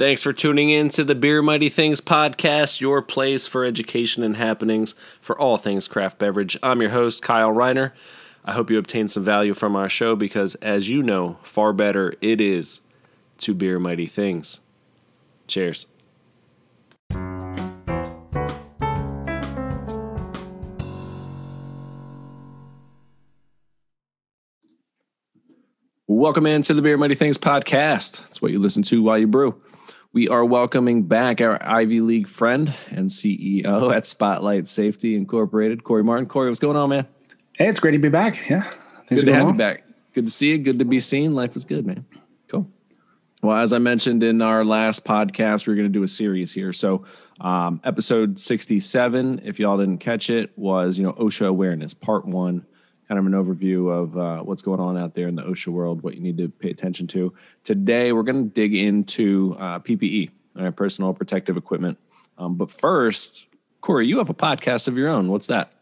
Thanks for tuning in to the Beer Mighty Things podcast, your place for education and happenings for all things craft beverage. I'm your host, Kyle Reiner. I hope you obtained some value from our show because, as you know, far better it is to Beer Mighty Things. Cheers. Welcome into the Beer Mighty Things podcast. It's what you listen to while you brew. We are welcoming back our Ivy League friend and CEO at Spotlight Safety Incorporated, Corey Martin. Corey, what's going on, man? Hey, it's great to be back. Yeah. Good to have you back. Good to see you. Good to be seen. Life is good, man. Cool. Well, as I mentioned in our last podcast, we are going to do a series here. So, um, episode 67, if y'all didn't catch it, was, you know, OSHA awareness, part one kind of an overview of uh, what's going on out there in the OSHA world, what you need to pay attention to. Today, we're going to dig into uh, PPE, right, personal protective equipment. Um, but first, Corey, you have a podcast of your own. What's that?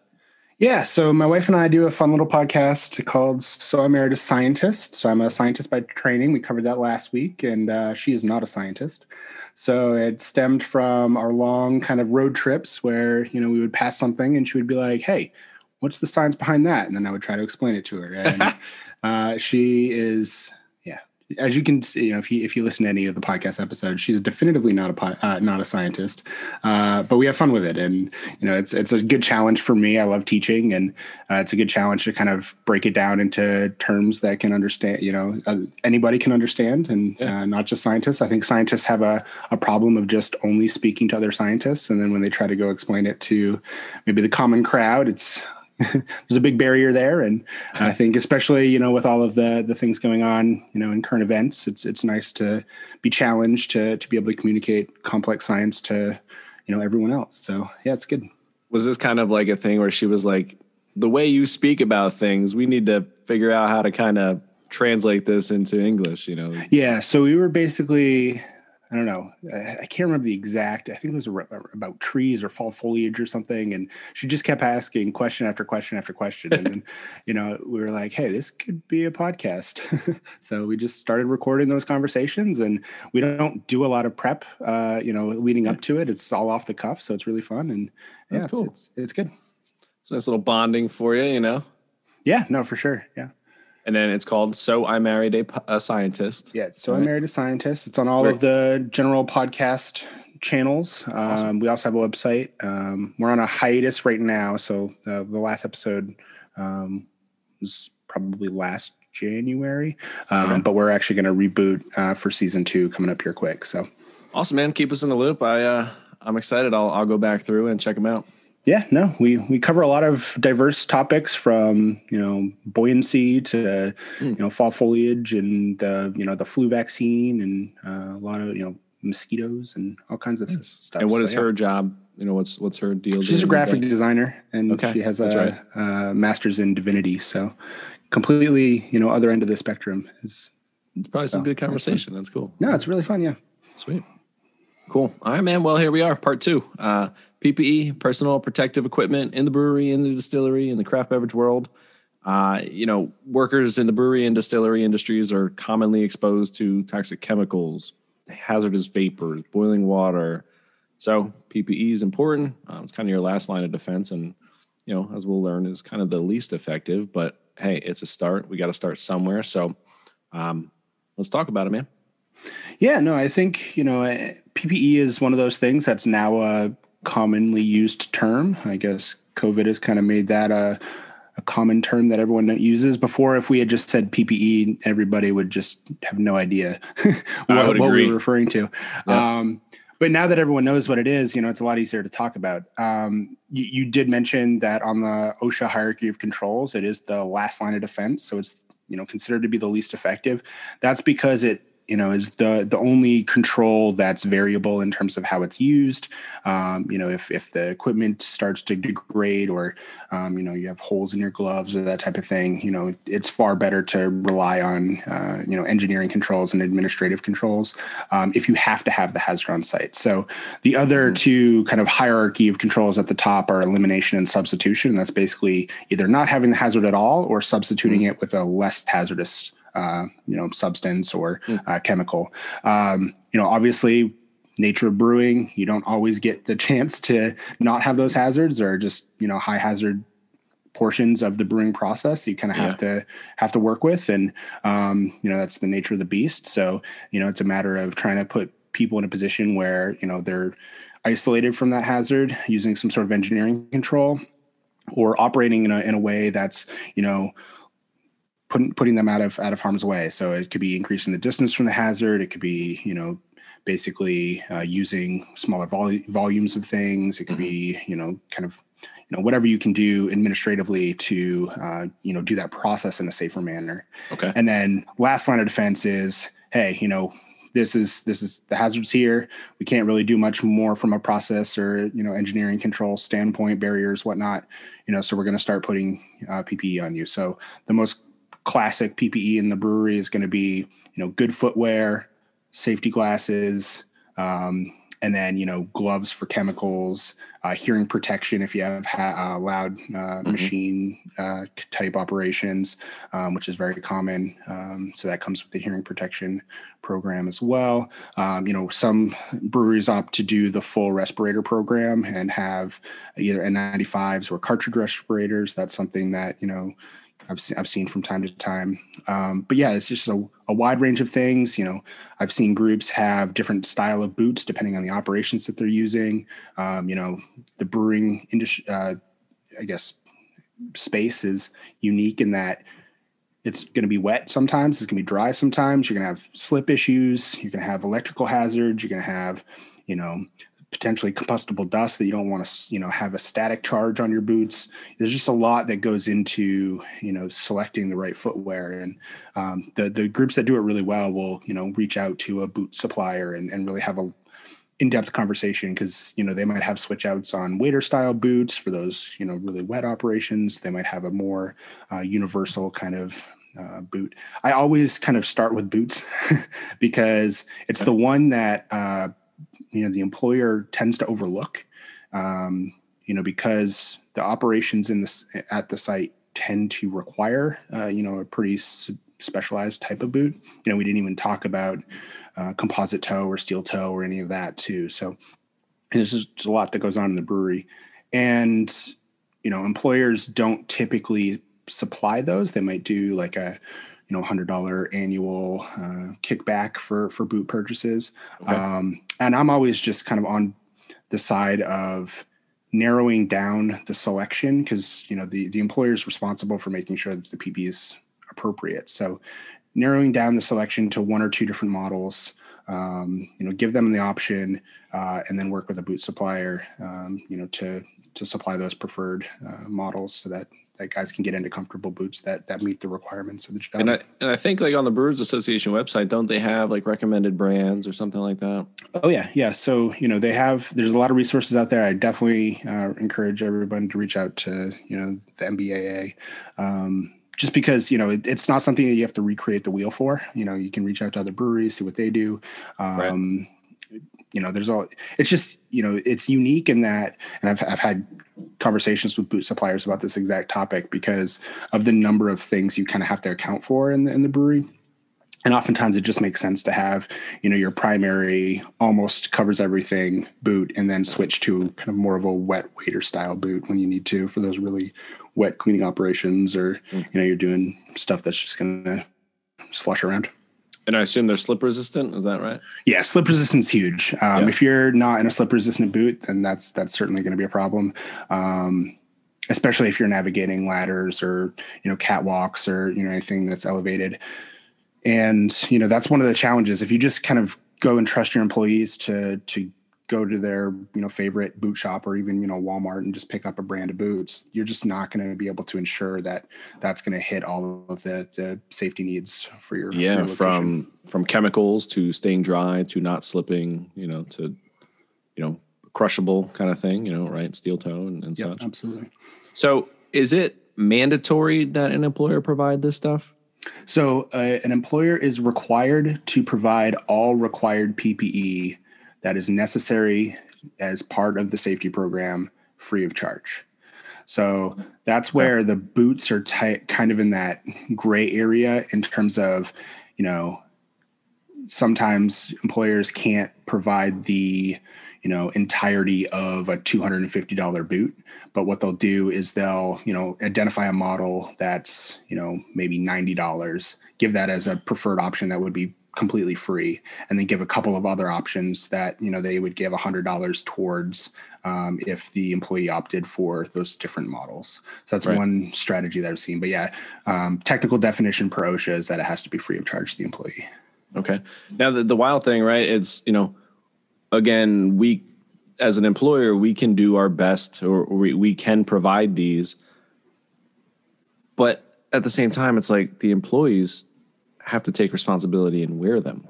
Yeah, so my wife and I do a fun little podcast called So I Married a Scientist. So I'm a scientist by training. We covered that last week, and uh, she is not a scientist. So it stemmed from our long kind of road trips where, you know, we would pass something and she would be like, hey, what's the science behind that? And then I would try to explain it to her. And uh, she is, yeah, as you can see, you know, if you if you listen to any of the podcast episodes, she's definitively not a uh, not a scientist. Uh, but we have fun with it, and you know, it's it's a good challenge for me. I love teaching, and uh, it's a good challenge to kind of break it down into terms that can understand. You know, uh, anybody can understand, and yeah. Uh, not just scientists. I think scientists have a a problem of just only speaking to other scientists, and then when they try to go explain it to maybe the common crowd, it's there's a big barrier there, and uh-huh. I think especially you know with all of the the things going on you know in current events, it's it's nice to be challenged to to be able to communicate complex science to you know everyone else. So yeah, it's good. Was this kind of like a thing where she was like, the way you speak about things, we need to figure out how to kind of translate this into English, you know? Yeah. So we were basically I don't know. I can't remember the exact. I think it was about trees or fall foliage or something. And she just kept asking question after question after question. And then, you know, we were like, "Hey, this could be a podcast." so we just started recording those conversations, and we don't do a lot of prep. Uh, you know, leading up to it, it's all off the cuff, so it's really fun. And yeah, That's cool. It's, it's, it's good. It's nice little bonding for you, you know. Yeah, no, for sure. Yeah and then it's called "So I Married a, a Scientist." Yeah, so right. I married a scientist. It's on all of the general podcast channels. Awesome. Um, we also have a website. Um, we're on a hiatus right now, so uh, the last episode um, was probably last January, um, okay. but we're actually going to reboot uh, for season two coming up here quick. So awesome, man! Keep us in the loop. I uh, I'm excited. I'll I'll go back through and check them out. Yeah, no, we we cover a lot of diverse topics from you know buoyancy to mm. you know fall foliage and the you know the flu vaccine and uh, a lot of you know mosquitoes and all kinds of stuff. And what so, is yeah. her job? You know, what's what's her deal? She's a graphic designer, and okay. she has a, right. a, master's in divinity. So completely, you know, other end of the spectrum is. It's probably some good conversation. That's cool. No, it's really fun. Yeah. Sweet. Cool. All right, man. Well, here we are, part two. Uh, PPE, personal protective equipment in the brewery, in the distillery, in the craft beverage world. Uh, you know, workers in the brewery and distillery industries are commonly exposed to toxic chemicals, hazardous vapors, boiling water. So PPE is important. Um, it's kind of your last line of defense, and you know, as we'll learn, is kind of the least effective. But hey, it's a start. We got to start somewhere. So um, let's talk about it, man. Yeah, no, I think you know eh, PPE is one of those things that's now a commonly used term. I guess COVID has kind of made that a, a common term that everyone uses. Before, if we had just said PPE, everybody would just have no idea what, what we were referring to. Yeah. Um, but now that everyone knows what it is, you know, it's a lot easier to talk about. Um, you, you, did mention that on the OSHA hierarchy of controls, it is the last line of defense. So it's, you know, considered to be the least effective. That's because it you know is the the only control that's variable in terms of how it's used um, you know if if the equipment starts to degrade or um, you know you have holes in your gloves or that type of thing you know it's far better to rely on uh, you know engineering controls and administrative controls um, if you have to have the hazard on site so the other mm-hmm. two kind of hierarchy of controls at the top are elimination and substitution and that's basically either not having the hazard at all or substituting mm-hmm. it with a less hazardous uh, you know substance or mm. uh, chemical. Um, you know, obviously, nature of brewing, you don't always get the chance to not have those hazards or just you know high hazard portions of the brewing process you kind of have yeah. to have to work with and um, you know that's the nature of the beast so you know it's a matter of trying to put people in a position where you know they're isolated from that hazard using some sort of engineering control or operating in a, in a way that's you know putting putting them out of out of harm's way. So it could be increasing the distance from the hazard. It could be you know basically uh, using smaller vol- volumes of things. It could mm-hmm. be you know kind of you know whatever you can do administratively to uh, you know do that process in a safer manner. Okay. And then last line of defense is hey you know this is this is the hazards here. We can't really do much more from a process or you know engineering control standpoint barriers whatnot you know so we're going to start putting uh, ppe on you. So the most classic ppe in the brewery is going to be you know good footwear safety glasses um, and then you know gloves for chemicals uh, hearing protection if you have ha- uh, loud uh, mm-hmm. machine uh, type operations um, which is very common. Um, so that comes with the hearing protection program as well. Um, you know some breweries opt to do the full respirator program and have either n95s or cartridge respirators. That's something that you know I've seen, I've seen from time to time. Um, but yeah, it's just a, a, wide range of things. You know, I've seen groups have different style of boots depending on the operations that they're using. Um, you know, the brewing industry, uh, I guess, space is unique in that it's going to be wet sometimes. It's going to be dry sometimes. You're going to have slip issues. You're going to have electrical hazards. You're going to have, you know, potentially combustible dust that you don't want to you know have a static charge on your boots. There's just a lot that goes into you know selecting the right footwear and um, the the groups that do it really well will you know reach out to a boot supplier and, and really have a in-depth conversation because you know they might have switch outs on wader style boots for those you know really wet operations. They might have a more uh, universal kind of uh, boot. I always kind of start with boots because it's the one that uh, you know the employer tends to overlook um, you know because the operations in this at the site tend to require uh, you know a pretty specialized type of boot. You know we didn't even talk about uh, composite toe or steel toe or any of that too. So there's just a lot that goes on in the brewery. And you know employers don't typically supply those. They might do like a you know hundred dollar annual uh, kickback for for boot purchases. Okay. Um, and I'm always just kind of on the side of narrowing down the selection because you know the the employer is responsible for making sure that the PP is appropriate. So narrowing down the selection to one or two different models. Um, you know, give them the option, uh, and then work with a boot supplier. Um, you know, to to supply those preferred uh, models so that that guys can get into comfortable boots that that meet the requirements of the job. And I and I think like on the Brewers Association website, don't they have like recommended brands or something like that? Oh yeah, yeah. So you know they have. There's a lot of resources out there. I definitely uh, encourage everyone to reach out to you know the MBAA. Um, just because you know it, it's not something that you have to recreate the wheel for. You know, you can reach out to other breweries, see what they do. Um, right you know there's all it's just you know it's unique in that and I've, I've had conversations with boot suppliers about this exact topic because of the number of things you kind of have to account for in the, in the brewery and oftentimes it just makes sense to have you know your primary almost covers everything boot and then switch to kind of more of a wet wader style boot when you need to for those really wet cleaning operations or mm. you know you're doing stuff that's just going to slush around and I assume they're slip resistant. Is that right? Yeah, slip resistance is huge. Um, yeah. If you're not in a slip resistant boot, then that's that's certainly going to be a problem. Um, especially if you're navigating ladders or you know catwalks or you know anything that's elevated. And you know that's one of the challenges. If you just kind of go and trust your employees to to go to their you know favorite boot shop or even you know Walmart and just pick up a brand of boots, you're just not going to be able to ensure that that's going to hit all of the the safety needs for your yeah for your from from chemicals to staying dry to not slipping, you know, to you know crushable kind of thing, you know, right? Steel toe and, and yep, such. Absolutely. So is it mandatory that an employer provide this stuff? So uh, an employer is required to provide all required PPE that is necessary as part of the safety program free of charge. So that's where the boots are tight, kind of in that gray area in terms of, you know, sometimes employers can't provide the, you know, entirety of a $250 boot. But what they'll do is they'll, you know, identify a model that's, you know, maybe $90, give that as a preferred option that would be completely free and then give a couple of other options that you know they would give $100 towards um, if the employee opted for those different models. So that's right. one strategy that i've seen. But yeah um, technical definition per osha is that it has to be free of charge to the employee. Okay. Now the, the wild thing right it's you know again we as an employer we can do our best or we, we can provide these but at the same time it's like the employees have to take responsibility and wear them.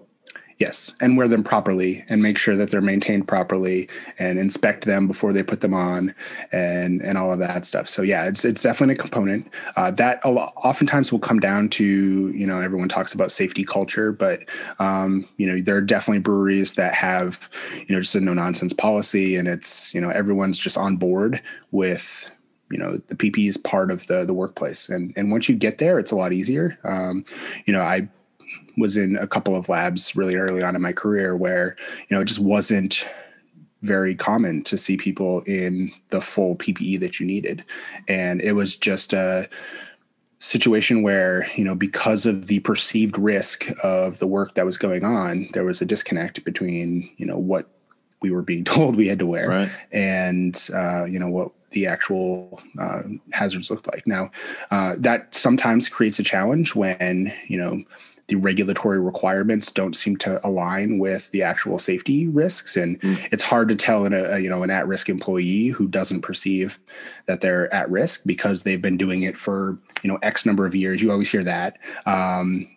Yes, and wear them properly and make sure that they're maintained properly and inspect them before they put them on and and all of that stuff. So yeah, it's it's definitely a component uh, that oftentimes will come down to you know everyone talks about safety culture, but um, you know there are definitely breweries that have you know just a no nonsense policy and it's you know everyone's just on board with you know the ppe is part of the the workplace. And and once you get there it's a lot easier. Um, you know i was in a couple of labs really early on in my career where you know it just wasn't very common to see people in the full ppe that you needed. And it was just a situation where you know because of the perceived risk of the work that was going on there was a disconnect between you know what we were being told we had to wear right. and uh, you know what the actual uh, hazards looked like. Now, uh, that sometimes creates a challenge when you know the regulatory requirements don't seem to align with the actual safety risks, and mm. it's hard to tell in a, a you know an at-risk employee who doesn't perceive that they're at risk because they've been doing it for you know X number of years. You always hear that. Um,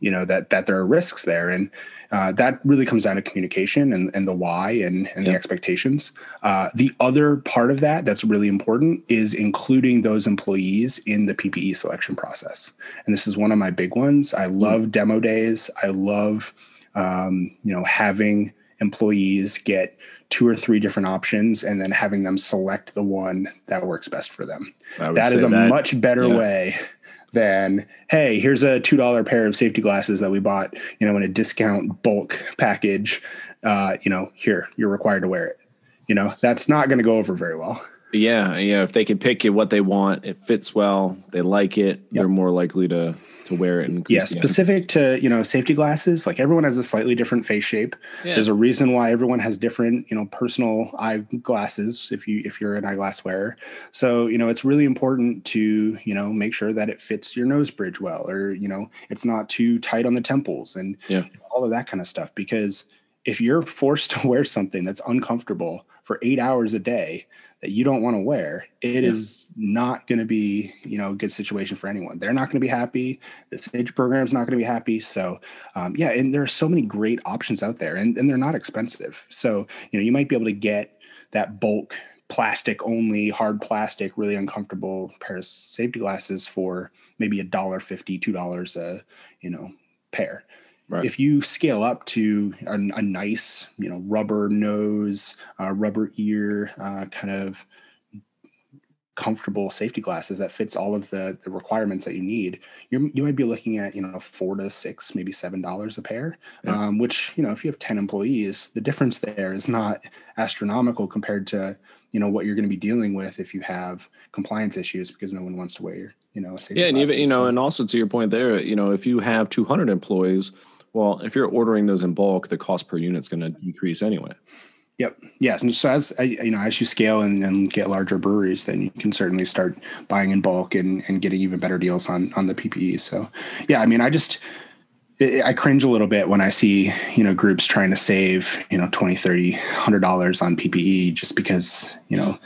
you know that that there are risks there and uh, that really comes down to communication and, and the why and, and the expectations. Uh, the other part of that that's really important is including those employees in the PPE selection process. And this is one of my big ones. I love mm. demo days. I love, um, you know, having employees get two or three different options and then having them select the one that works best for them. That is a that, much better yeah. way than hey here's a two dollar pair of safety glasses that we bought you know in a discount bulk package. Uh, you know here you're required to wear it. You know that's not going to go over very well. Yeah yeah if they can pick it what they want it fits well they like it yep. they're more likely to to wear it. And yeah, specific to you know safety glasses. Like everyone has a slightly different face shape. Yeah. There's a reason why everyone has different you know personal eye glasses. If you if you're an eyeglass wearer, so you know it's really important to you know make sure that it fits your nose bridge well, or you know it's not too tight on the temples and yeah. all of that kind of stuff. Because if you're forced to wear something that's uncomfortable for eight hours a day that you don't want to wear, it yeah. is not going to be, you know, a good situation for anyone. They're not going to be happy. The stage program is not going to be happy. So, um, yeah, and there are so many great options out there, and, and they're not expensive. So, you know, you might be able to get that bulk plastic only, hard plastic, really uncomfortable pair of safety glasses for maybe a dollar fifty, two dollars a, you know, pair. Right. If you scale up to a, a nice, you know, rubber nose, uh, rubber ear, uh, kind of comfortable safety glasses that fits all of the, the requirements that you need, you you might be looking at you know four to six, maybe seven dollars a pair. Yeah. Um, which you know if you have ten employees, the difference there is not astronomical compared to you know what you're going to be dealing with if you have compliance issues because no one wants to wear you know safety yeah, and even you know, so. and also to your point there, you know, if you have 200 employees well, if you're ordering those in bulk, the cost per unit is going to decrease anyway. Yep. Yeah. So as you know, as you scale and, and, get larger breweries, then you can certainly start buying in bulk and, and getting even better deals on on the PPE. So, yeah, I mean, I just I cringe a little bit when I see you know groups trying to save you know 20 30 100 dollars on ppe just because you know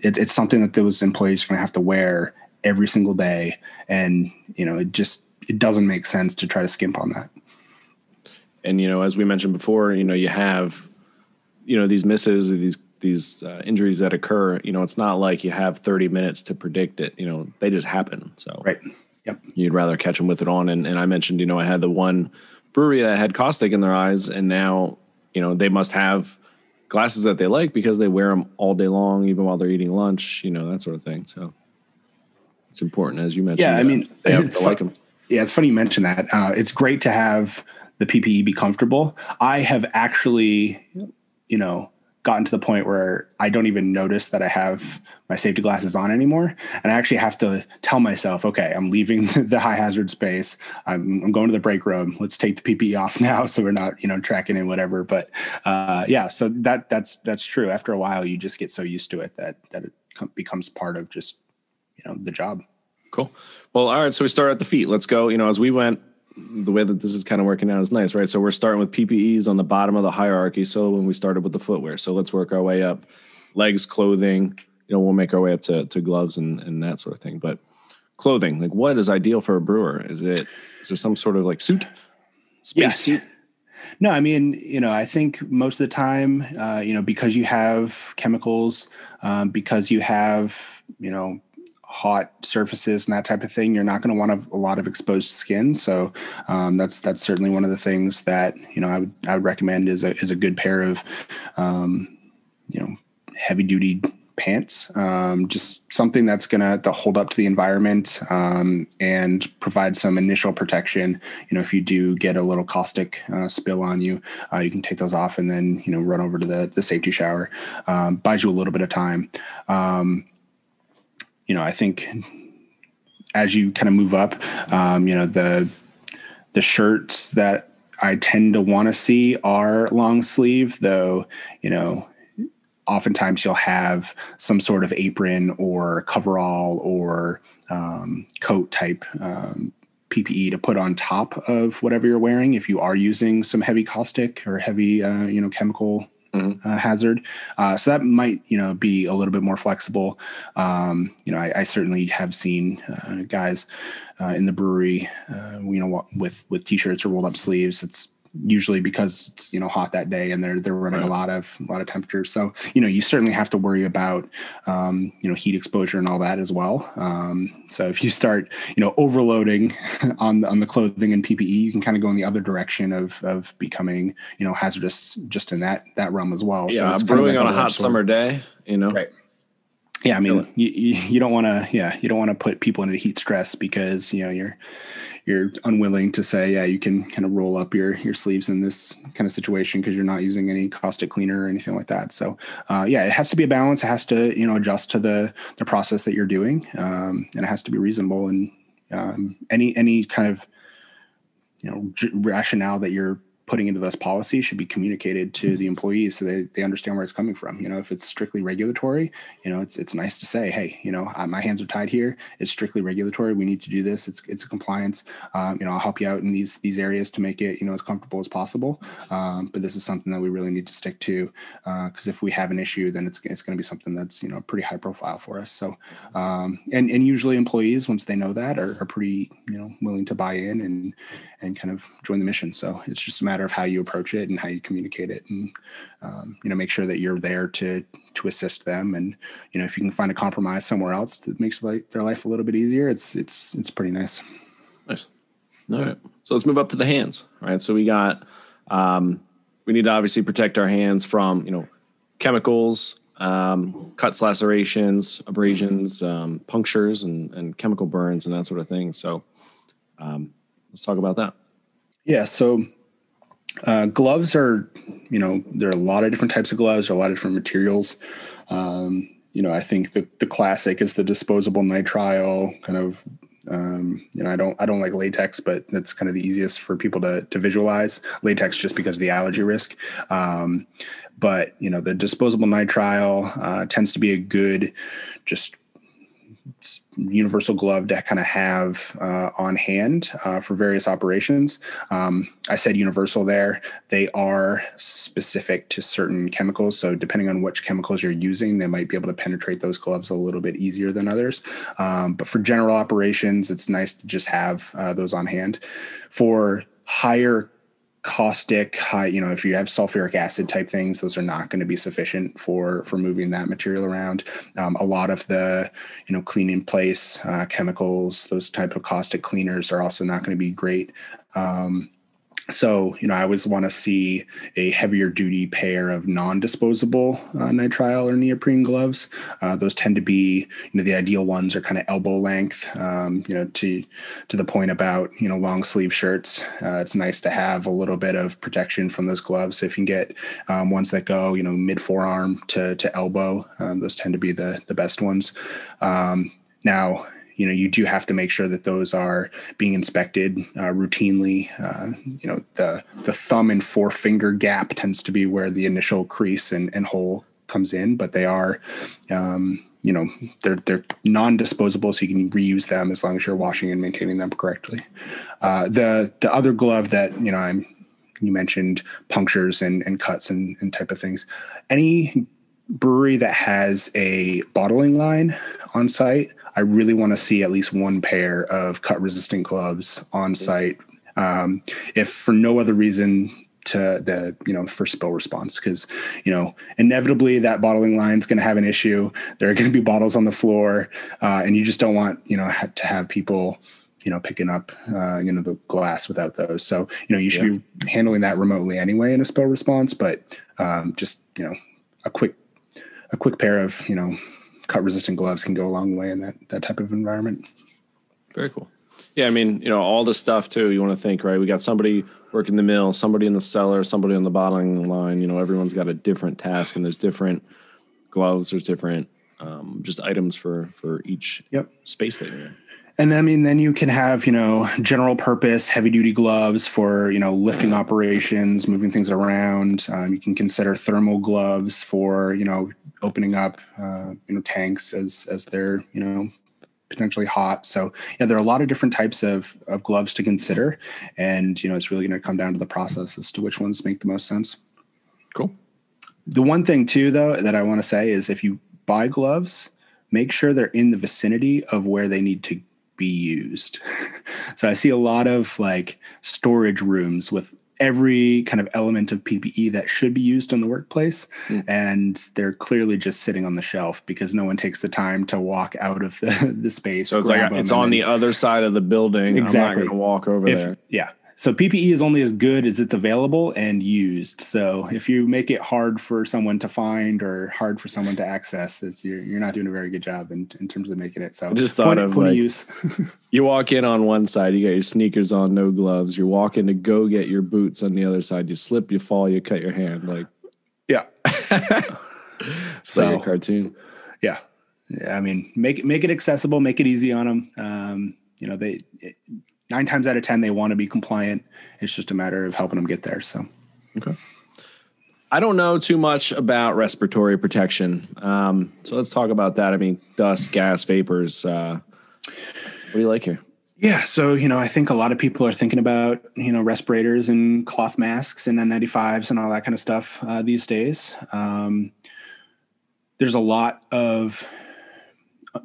it, it's something that those employees are going to have to wear every single day and you know it just it doesn't make sense to try to skimp on that and you know, as we mentioned before, you know, you have you know these misses, these these uh, injuries that occur. You know, it's not like you have 30 minutes to predict it. You know, they just happen. So right. Yep. You'd rather catch them with it on. And, and I mentioned, you know, I had the one brewery that had caustic in their eyes, and now, you know, they must have glasses that they like because they wear them all day long, even while they're eating lunch, you know, that sort of thing. So it's important, as you mentioned. Yeah, I mean, they it's to fu- like them. Yeah, it's funny you mention that. Uh, it's great to have the PPE be comfortable. I have actually, you know, gotten to the point where I don't even notice that I have my safety glasses on anymore, and I actually have to tell myself, okay, I'm leaving the high hazard space. I'm, I'm going to the break room. Let's take the PPE off now, so we're not, you know, tracking in whatever. But uh, yeah, so that that's that's true. After a while, you just get so used to it that that it becomes part of just, you know, the job. Cool. Well, all right. So we start at the feet. Let's go. You know, as we went, the way that this is kind of working out is nice, right? So we're starting with PPEs on the bottom of the hierarchy. So when we started with the footwear, so let's work our way up. Legs, clothing. You know, we'll make our way up to, to gloves and, and that sort of thing. But clothing, like what is ideal for a brewer? Is it is there some sort of like suit, space Yeah. suit? No, I mean, you know, I think most of the time, uh, you know, because you have chemicals, um, because you have, you know, hot surfaces and that type of thing, you're not going to want a, lot of exposed skin. So um, that's that's certainly one of the things that you know I would I would recommend is a is a good pair of, um, you know, heavy duty pants. Um, just something that's going to hold up to the environment um, and provide some initial protection. You know, if you do get a little caustic uh, spill on you, uh, you can take those off and then you know run over to the the safety shower. Um, buys you a little bit of time. You know, I think as you kind of move up, um, you know, the the shirts that I tend to want to see are long sleeve, though, you know, oftentimes you'll have some sort of apron or coverall or um, coat type um, PPE to put on top of whatever you're wearing if you are using some heavy caustic or heavy, uh, you know, chemical Mhm. uh, hazard. Uh, so that might, you know, be a little bit more flexible. Um, you know, I, I certainly have seen uh, guys uh, in the brewery, uh, you know, with with t-shirts or rolled up sleeves. It's usually because it's you know hot that day and they're they're running Right. a lot of a lot of temperatures So you know, you certainly have to worry about um, you know heat exposure and all that as well. Um, so if you start you know overloading on the, on the clothing and PPE, you can kind of go in the other direction of of becoming you know hazardous just in that that realm as well. so Yeah, it's brewing like on a hot sword. summer day, you know. Right. Yeah, I mean, you, you, you don't want to, yeah, you don't want to put people into heat stress because you know you're you're unwilling to say, yeah, you can kind of roll up your your sleeves in this kind of situation because you're not using any caustic cleaner or anything like that. So, uh, yeah, it has to be a balance. It has to, you know, adjust to the the process that you're doing, um, and it has to be reasonable. And um, any any kind of you know rationale that you're putting into this policy should be communicated to the employees so they, they understand where it's coming from. You know if it's strictly regulatory you know it's it's nice to say hey you know uh, my hands are tied here. It's strictly regulatory. We need to do this. It's it's a compliance. Um, you know i'll help you out in these these areas to make it you know as comfortable as possible. Um, but this is something that we really need to stick to because if we have an issue then it's, it's going to be something that's you know pretty high profile for us. So um, and and usually employees once they know that are, are pretty you know willing to buy in and and kind of join the mission. So it's just a matter of how you approach it and how you communicate it and um, you know make sure that you're there to to assist them and you know if you can find a compromise somewhere else that makes like their life a little bit easier it's it's it's pretty nice Nice. All right. So let's move up to the hands. Right. So we got um, we need to obviously protect our hands from you know chemicals, um, cuts, lacerations, abrasions, um, punctures, and and chemical burns and that sort of thing. So um, let's talk about that. Yeah. So uh, gloves are, you know, there are a lot of different types of gloves, a lot of different materials. Um, you know, I think the, the classic is the disposable nitrile kind of. Um, you know, I don't I don't like latex, but that's kind of the easiest for people to to visualize. Latex just because of the allergy risk. Um, but you know, the disposable nitrile uh, tends to be a good, just universal glove to kind of have uh, on hand uh, for various operations. Um, I said universal there. They are specific to certain chemicals. So, depending on which chemicals you're using, they might be able to penetrate those gloves a little bit easier than others. Um, but for general operations, it's nice to just have uh, those on hand. For higher caustic high you know if you have sulfuric acid type things those are not going to be sufficient for for moving that material around. Um, a lot of the you know clean in place uh, chemicals those type of caustic cleaners are also not going to be great. Um, so you know i always want to see a heavier duty pair of non-disposable uh, nitrile or neoprene gloves. Uh, those tend to be you know the ideal ones are kind of elbow length um, you know to to the point about you know long sleeve shirts. Uh, it's nice to have a little bit of protection from those gloves. If you can get um, ones that go you know mid forearm to to elbow um, those tend to be the the best ones. Um, now you know you do have to make sure that those are being inspected uh, routinely. Uh, you know the the thumb and forefinger gap tends to be where the initial crease and, and hole comes in but they are um, you know they're they're non-disposable so you can reuse them as long as you're washing and maintaining them correctly. Uh, the the other glove that you know i'm you mentioned punctures and, and cuts and, and type of things. Any brewery that has a bottling line on site I really want to see at least one pair of cut resistant gloves on site. Um, if for no other reason to the you know for spill response because you know inevitably that bottling line is going to have an issue there are going to be bottles on the floor uh, and you just don't want you know to have people you know picking up uh, you know the glass without those so you know you should yeah. be handling that remotely anyway in a spill response but um, just you know a quick a quick pair of you know cut resistant gloves can go a long way in that that type of environment. Very cool. Yeah, I mean, you know, all the stuff too. You want to think, right? We got somebody working the mill, somebody in the cellar, somebody on the bottling line. You know, everyone's got a different task, and there's different gloves. There's different um, just items for for each yep. space that you're in. And I mean, then you can have, you know, general purpose heavy duty gloves for, you know, lifting operations, moving things around. Um, you can consider thermal gloves for, you know, opening up, uh, you know, tanks as, as they're, you know, potentially hot. So yeah, there are a lot of different types of, of gloves to consider. And, you know, it's really going to come down to the process as to which ones make the most sense. Cool. The one thing too, though, that I want to say is if you buy gloves, make sure they're in the vicinity of where they need to be used. so I see a lot of like storage rooms with every kind of element of PPE that should be used in the workplace. Mm. And they're clearly just sitting on the shelf because no one takes the time to walk out of the, the space. So it's like it's on then, the other side of the building. Exactly. I'm not going to walk over if, there. Yeah. So PPE is only as good as it's available and used. So if you make it hard for someone to find or hard for someone to access, you're, you're not doing a very good job in, in terms of making it. So I just thought point, of point like, of use. you walk in on one side, you got your sneakers on, no gloves. You're walking to go get your boots on the other side. You slip, you fall, you cut your hand. Like, yeah, so, like a cartoon. Yeah. yeah, I mean, make it make it accessible, make it easy on them. Um, you know, they. It, nine times out of ten they want to be compliant. It's just a matter of helping them get there. So, okay. I don't know too much about respiratory protection, um, so let's talk about that. I mean, dust, gas, vapors. Uh, what do you like here? Yeah, so you know, I think a lot of people are thinking about you know respirators and cloth masks and N95s and all that kind of stuff uh, these days. Um, there's a lot of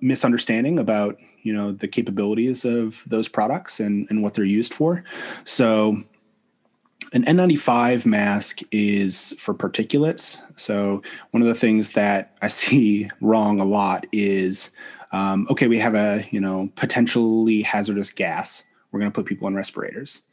misunderstanding about you know the capabilities of those products and, and what they're used for. So an n95 mask is for particulates. So one of the things that i see wrong a lot is um, okay we have a you know potentially hazardous gas. We're going to put people on respirators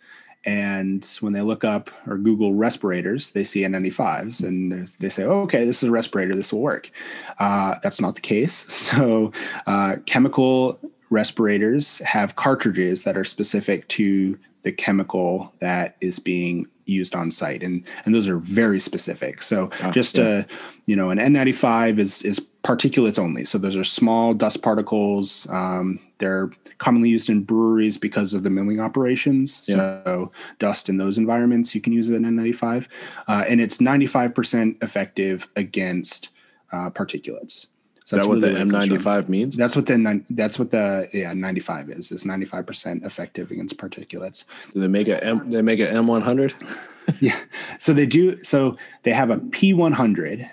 and when they look up or Google respirators, they see N95s and they say, oh, okay, this is a respirator, this will work. Uh, that's not the case. So, uh, chemical respirators have cartridges that are specific to the chemical that is being used on site and and those are very specific so ah, just yeah. a you know an n95 is is particulates only so those are small dust particles um, they're commonly used in breweries because of the milling operations yeah. so dust in those environments you can use an n95 uh, and it's 95% effective against uh, particulates so that's what the N95 means. That's what the that's what the yeah 95 is. Is 95 percent effective against particulates. Do they make a M? They make an M100. yeah. So they do. So they have a P100.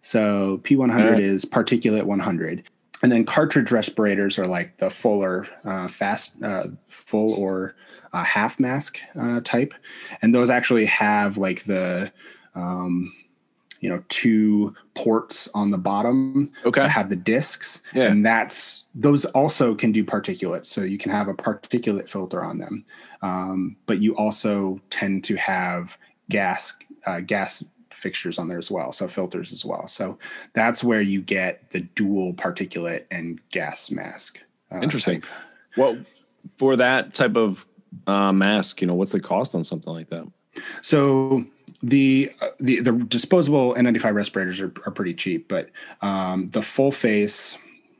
So P100 right. is particulate 100, and then cartridge respirators are like the fuller, uh, fast, uh, full or uh, half mask uh, type, and those actually have like the um, you know two ports on the bottom Okay. that have the discs Yeah. and that's those also can do particulate so you can have a particulate filter on them um, but you also tend to have gas uh, gas fixtures on there as well so filters as well so that's where you get the dual particulate and gas mask uh, Interesting. type. Well, for that type of uh, mask, you know, what's the cost on something like that? So the uh, the the disposable N95 respirators are, are pretty cheap, but um, the full face,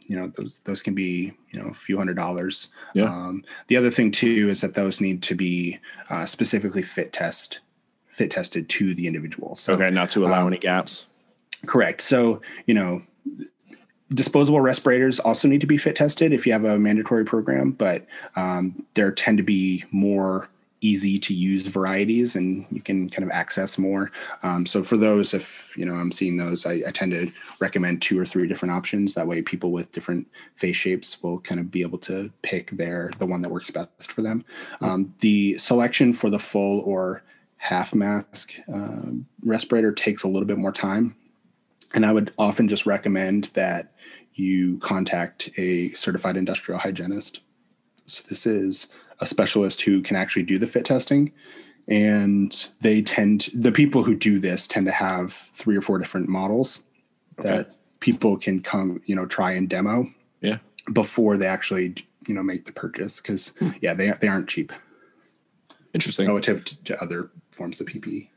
you know, those those can be you know a few hundred dollars. Yeah. Um, the other thing too is that those need to be uh, specifically fit test fit tested to the individual. So Okay, not to allow um, any gaps. Correct. So, you know, disposable respirators also need to be fit tested if you have a mandatory program, but um, there tend to be more easy to use varieties and you can kind of access more. Um, so for those, if you know I'm seeing those, I, I tend to recommend two or three different options. That way, people with different face shapes will kind of be able to pick their the one that works best for them. Um, the selection for the full or half mask um, respirator takes a little bit more time and I would often just recommend that you contact a certified industrial hygienist. So this is a specialist who can actually do the fit testing. And they tend, the people who do this tend to have three or four different models that people can come, you know, try and demo Yeah. before they actually, you know, make the purchase. Cause yeah, they, they aren't cheap Interesting. relative to, to other forms of. PPE.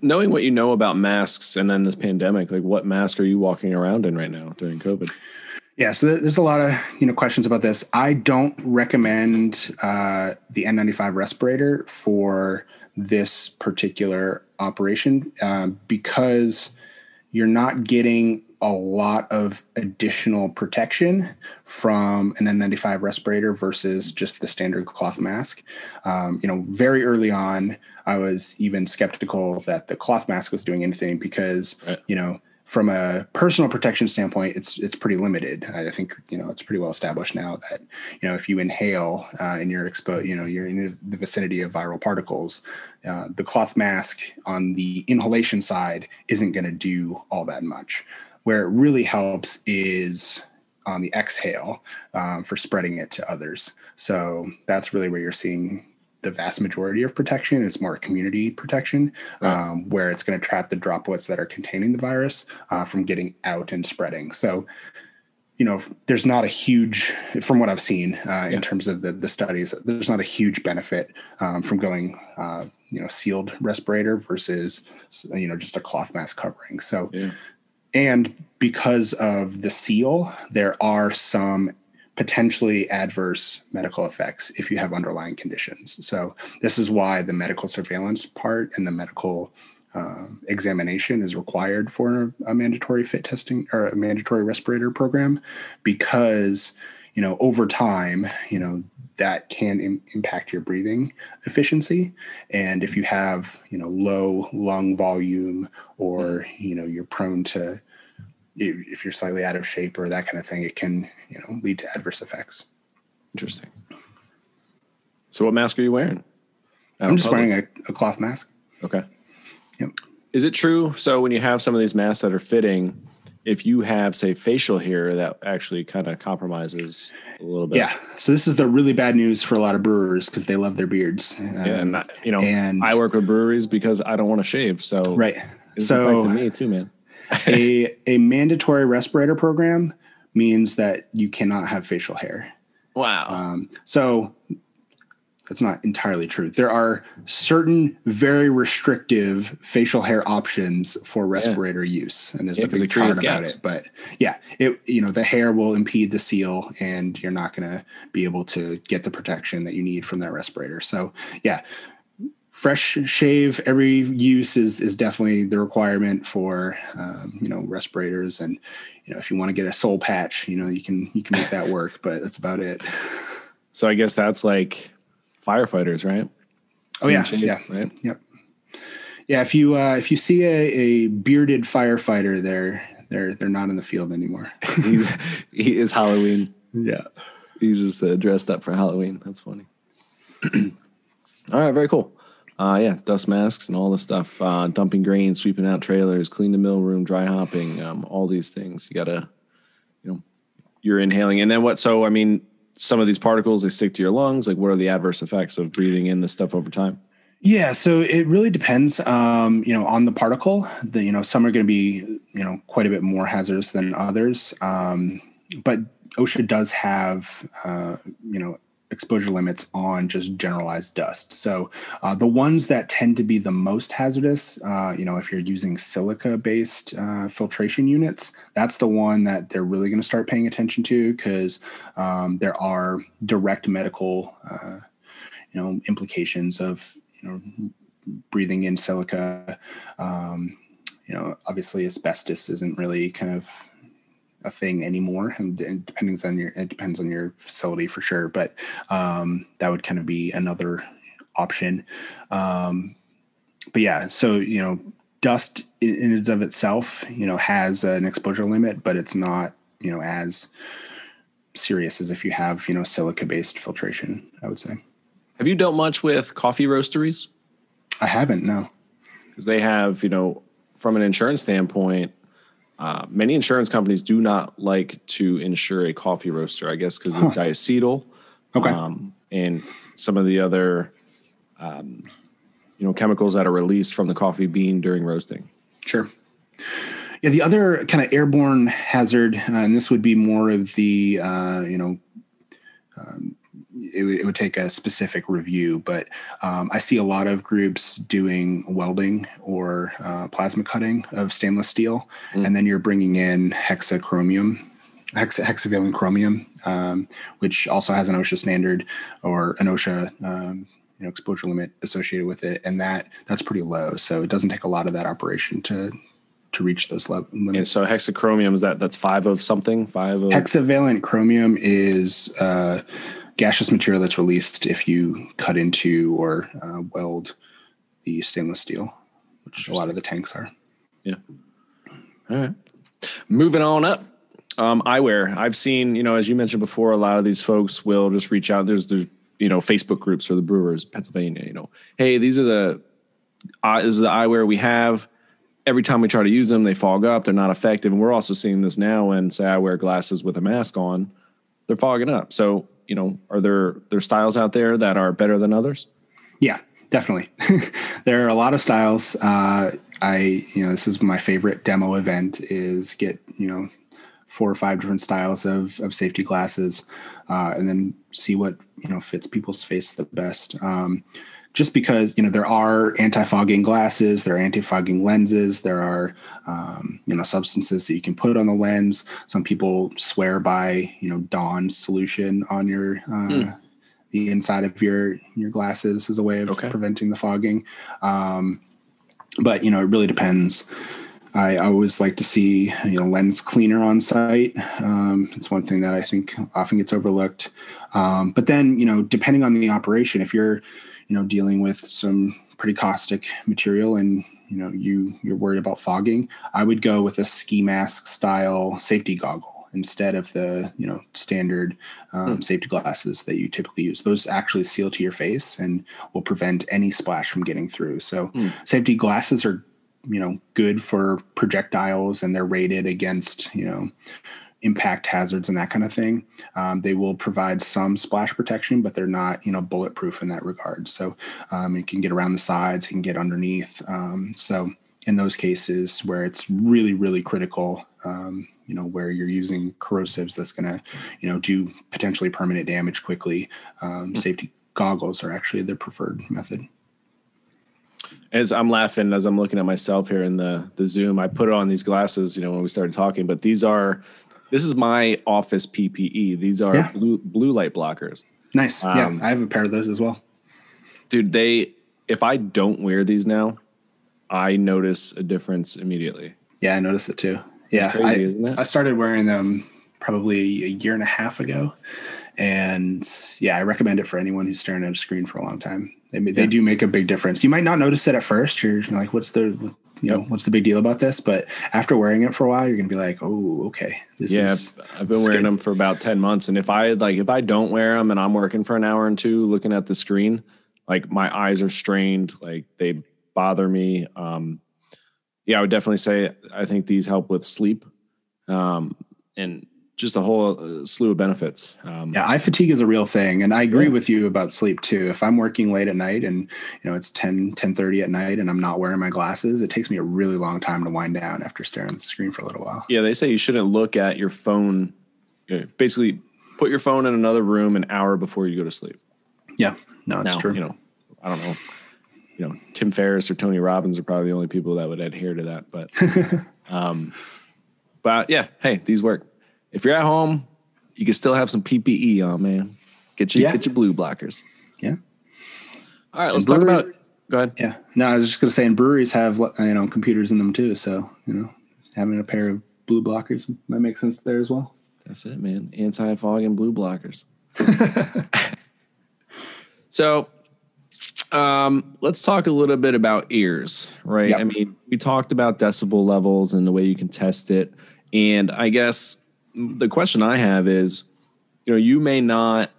Knowing what you know about masks and then this pandemic, like what mask are you walking around in right now during COVID? Yeah, so there's a lot of you know questions about this. I don't recommend uh, the N95 respirator for this particular operation um, because you're not getting a lot of additional protection from an N95 respirator versus just the standard cloth mask. Um, you know, very early on, I was even skeptical that the cloth mask was doing anything because Right. you know from a personal protection standpoint, it's it's pretty limited. I think you know it's pretty well established now that you know if you inhale uh, and you're exposed, you know you're in the vicinity of viral particles, uh, the cloth mask on the inhalation side isn't going to do all that much. Where it really helps is on the exhale um, for spreading it to others. So that's really where you're seeing the vast majority of protection is more community protection, Right. um, where it's going to trap the droplets that are containing the virus uh, from getting out and spreading. So, you know, there's not a huge, from what I've seen uh, Yeah. in terms of the, the studies, there's not a huge benefit um, from going, uh, you know, sealed respirator versus, you know, just a cloth mask covering. So, Yeah. And because of the seal, there are some potentially adverse medical effects if you have underlying conditions. So, this is why the medical surveillance part and the medical um, examination is required for a mandatory fit testing or a mandatory respirator program because you know over time you know that can Im- impact your breathing efficiency and if you have you know low lung volume or you know you're prone to if if you're slightly out of shape or that kind of thing it can you know lead to adverse effects Interesting. So what mask are you wearing? Out i'm just public? wearing a, a cloth mask Okay. Yep. Is it true? So when you have some of these masks that are fitting, if you have say facial hair, that actually kind of compromises a little bit. yeah so this is the really bad news for a lot of brewers because they love their beards Yeah, and Um, I- you know, and- I work with breweries because I don't want to shave. So right so me too, man. a a mandatory respirator program means that you cannot have facial hair. Wow. Um, so that's not entirely true. There are certain very restrictive facial hair options for respirator use, and there's Yeah, a big chart about gaps. it. But yeah, it you know the hair will impede the seal, and you're not going to be able to get the protection that you need from that respirator. So yeah, fresh shave every use is is definitely the requirement for um, you know respirators and you know if you want to get a soul patch you know you can you can make that work but that's about it so I guess that's like firefighters, right? oh yeah Clean yeah Right. yep yeah if you uh if you see a, a bearded firefighter they're they're they're not in the field anymore He's, he is Halloween. yeah He's just uh, dressed up for Halloween. That's funny. All right, very cool. Uh, yeah, dust masks and all the stuff. Uh, dumping grain, sweeping out trailers, clean the mill room, dry hopping, um, all these things. You gotta, you know, you're inhaling. And then what? So I mean, some of these particles they stick to your lungs. Like, what are the adverse effects of breathing in this stuff over time? Yeah, so it really depends, um, you know, on the particle. The you know some are going to be you know quite a bit more hazardous than others, um, but OSHA does have uh, you know exposure limits on just generalized dust. So uh, the ones that tend to be the most hazardous, uh, you know, if you're using silica-based uh, filtration units, that's the one that they're really going to start paying attention to because um, there are direct medical, uh, you know, implications of you know breathing in silica. Um, you know, obviously asbestos isn't really kind of a thing anymore and, and depends on your it depends on your facility for sure but um, that would kind of be another option. Um, but yeah so you know dust in, in and of itself you know has an exposure limit but it's not you know as serious as if you have you know silica based filtration i would say. Have you dealt much with coffee roasteries? I haven't no. Because they have you know from an insurance standpoint uh, many insurance companies do not like to insure a coffee roaster, I guess, because huh. of diacetyl. Okay. Um, and some of the other, um, you know, chemicals that are released from the coffee bean during roasting. Sure. Yeah, the other kind of airborne hazard, uh, and this would be more of the, uh, you know, um, it, it, would take a specific review, but um, I see a lot of groups doing welding or uh, plasma cutting of stainless steel, mm. and then you're bringing in hexachromium, hex, hexavalent chromium, um, which also has an OSHA standard or an OSHA um, you know exposure limit associated with it, and that that's pretty low. So it doesn't take a lot of that operation to to reach those limits. And so hexachromium is that that's five of something five of hexavalent chromium is uh, gaseous material that's released if you cut into or uh, weld the stainless steel, which a lot of the tanks are. Yeah. All right. Moving on up. Um, eyewear. I've seen, you know, as you mentioned before, a lot of these folks will just reach out. There's, there's, you know, Facebook groups for the brewers, Pennsylvania. You know, hey, these are the, uh, this is the eyewear we have. Every time we try to use them, they fog up. They're not effective. And we're also seeing this now when, say, I wear glasses with a mask on, they're fogging up. So you know, are there there styles out there that are better than others? Yeah, definitely. there are a lot of styles. Uh, I, you know, this is my favorite demo event is get, you know, four or five different styles of, of safety glasses, uh, and then see what, you know, fits people's face the best. Um, just because you know there are anti-fogging glasses there are anti-fogging lenses there are um, you know substances that you can put on the lens some people swear by you know dawn solution on your uh, mm. the inside of your your glasses as a way of okay. preventing the fogging um, but you know it really depends I always like to see you know lens cleaner on site. Um, it's one thing that I think often gets overlooked. Um, but then you know depending on the operation, if you're you know dealing with some pretty caustic material and you know you you're worried about fogging i would go with a ski mask style safety goggle instead of the you know standard um, mm. safety glasses that you typically use those actually seal to your face and will prevent any splash from getting through so mm. safety glasses are you know good for projectiles and they're rated against you know impact hazards and that kind of thing. Um, they will provide some splash protection, but they're not, you know, bulletproof in that regard. So um, it can get around the sides, it can get underneath. Um, so in those cases where it's really, really critical, um, you know, where you're using corrosives that's going to, you know, do potentially permanent damage quickly, mm-hmm. safety goggles are actually the preferred method as I'm laughing as I'm looking at myself here in the the Zoom, I put on these glasses, you know, when we started talking, but these are this is my office PPE. These are yeah. blue blue light blockers. Nice. Um, yeah, I have a pair of those as well. Dude, they if I don't wear these now, I notice a difference immediately. Yeah, I notice it too. Yeah, crazy, I, I started wearing them probably a year and a half ago, and yeah, I recommend it for anyone who's staring at a screen for a long time. They they yeah. do make a big difference. You might not notice it at first. You're like, "What's the you know, what's the big deal about this? But after wearing it for a while, you're gonna be like, oh, okay. This yeah, is, I've been wearing them for about ten months, and if I like, if I don't wear them and I'm working for an hour and two looking at the screen, like my eyes are strained, like they bother me. Um, yeah, I would definitely say I think these help with sleep, um, and just a whole uh, slew of benefits. Um, yeah, eye fatigue is a real thing. And I agree yeah. with you about sleep too. If I'm working late at night and, you know, it's 10, 10 30 at night and I'm not wearing my glasses, it takes me a really long time to wind down after staring at the screen for a little while. Yeah. They say you shouldn't look at your phone. Basically put your phone in another room an hour before you go to sleep. Yeah, no, it's now, true. You know, I don't know. You know, Tim Ferriss or Tony Robbins are probably the only people that would adhere to that. But, um, but yeah, hey, these work if you're at home, you can still have some PPE on, man. Get your yeah. get your blue blockers. Yeah. All right, let's talk about. Go ahead. Yeah. No, I was just gonna say, and breweries have you know computers in them too, so you know having a pair of blue blockers might make sense there as well. That's it, man. Anti fog and blue blockers. so, um, let's talk a little bit about ears, right? Yep. I mean, we talked about decibel levels and the way you can test it, and I guess the question I have is, you know, you may not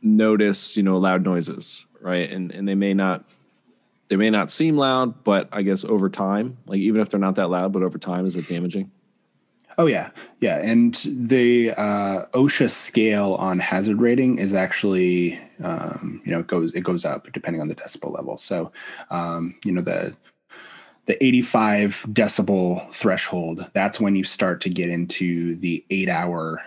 notice, you know, loud noises, right? And and they may not they may not seem loud, but I guess over time, like even if they're not that loud, but over time, is it damaging? Oh yeah, yeah, and the uh, OSHA scale on hazard rating is actually, um, you know, it goes it goes up depending on the decibel level. So, um, you know, the the 85 decibel threshold, that's when you start to get into the eight hour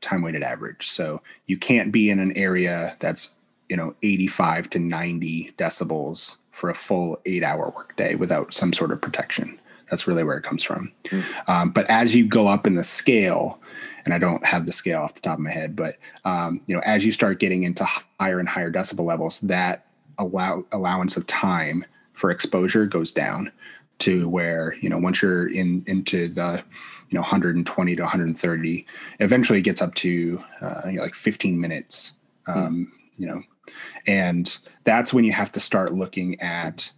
time weighted average. So you can't be in an area that's, you know, 85 to 90 decibels for a full eight hour workday without some sort of protection. That's really where it comes from. Mm. Um, but as you go up in the scale, and I don't have the scale off the top of my head, but um, you know, as you start getting into higher and higher decibel levels, that allow allowance of time for exposure goes down to where you know once you're in into the you know 120 to 130 eventually it gets up to uh, you know, like 15 minutes um, mm. you know and that's when you have to start looking at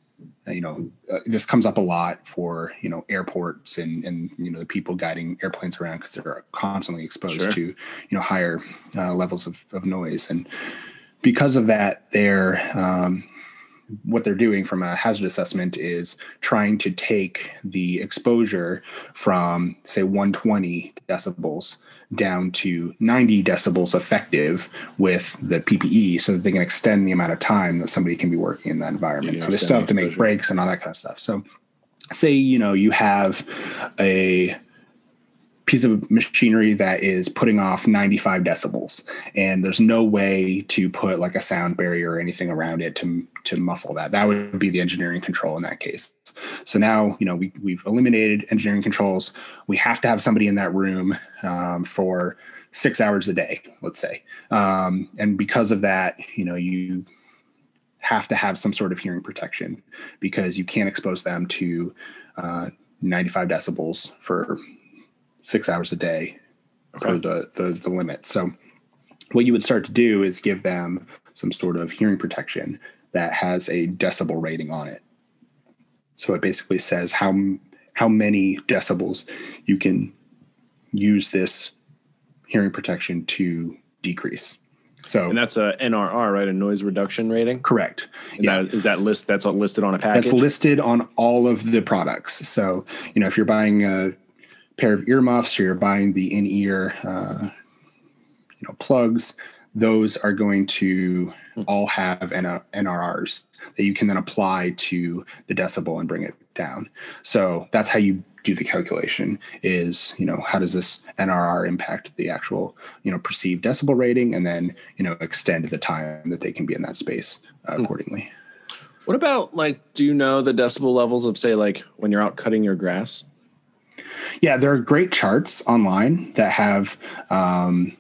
uh, you know uh, this comes up a lot for you know airports and and you know the people guiding airplanes around because they're constantly exposed sure. to you know higher uh, levels of, of noise and because of that they're um, what they're doing from a hazard assessment is trying to take the exposure from say 120 decibels down to 90 decibels effective with the PPE so that they can extend the amount of time that somebody can be working in that environment. Yeah, they still have to make breaks and all that kind of stuff. So say, you know, you have a piece of machinery that is putting off 95 decibels. And there's no way to put like a sound barrier or anything around it to to muffle that. That would be the engineering control in that case. So now you know we, we've eliminated engineering controls. We have to have somebody in that room um, for six hours a day let's say. Um, and because of that you know you have to have some sort of hearing protection because you can't expose them to uh, 95 decibels for six hours a day okay. per the, the the limit. So what you would start to do is give them some sort of hearing protection that has a decibel rating on it. So it basically says how how many decibels you can use this hearing protection to decrease. So and that's a NRR, right? A noise reduction rating. Correct. And yeah. That, is that list? That's listed on a package. That's listed on all of the products. So you know, if you're buying a pair of earmuffs or you're buying the in-ear uh, you know plugs those are going to all have NRRs that you can then apply to the decibel and bring it down. So that's how you do the calculation is, you know, how does this NRR impact the actual, you know, perceived decibel rating and then, you know, extend the time that they can be in that space uh, hmm. accordingly. What about like, do you know the decibel levels of say like when you're out cutting your grass? Yeah, there are great charts online that have, um,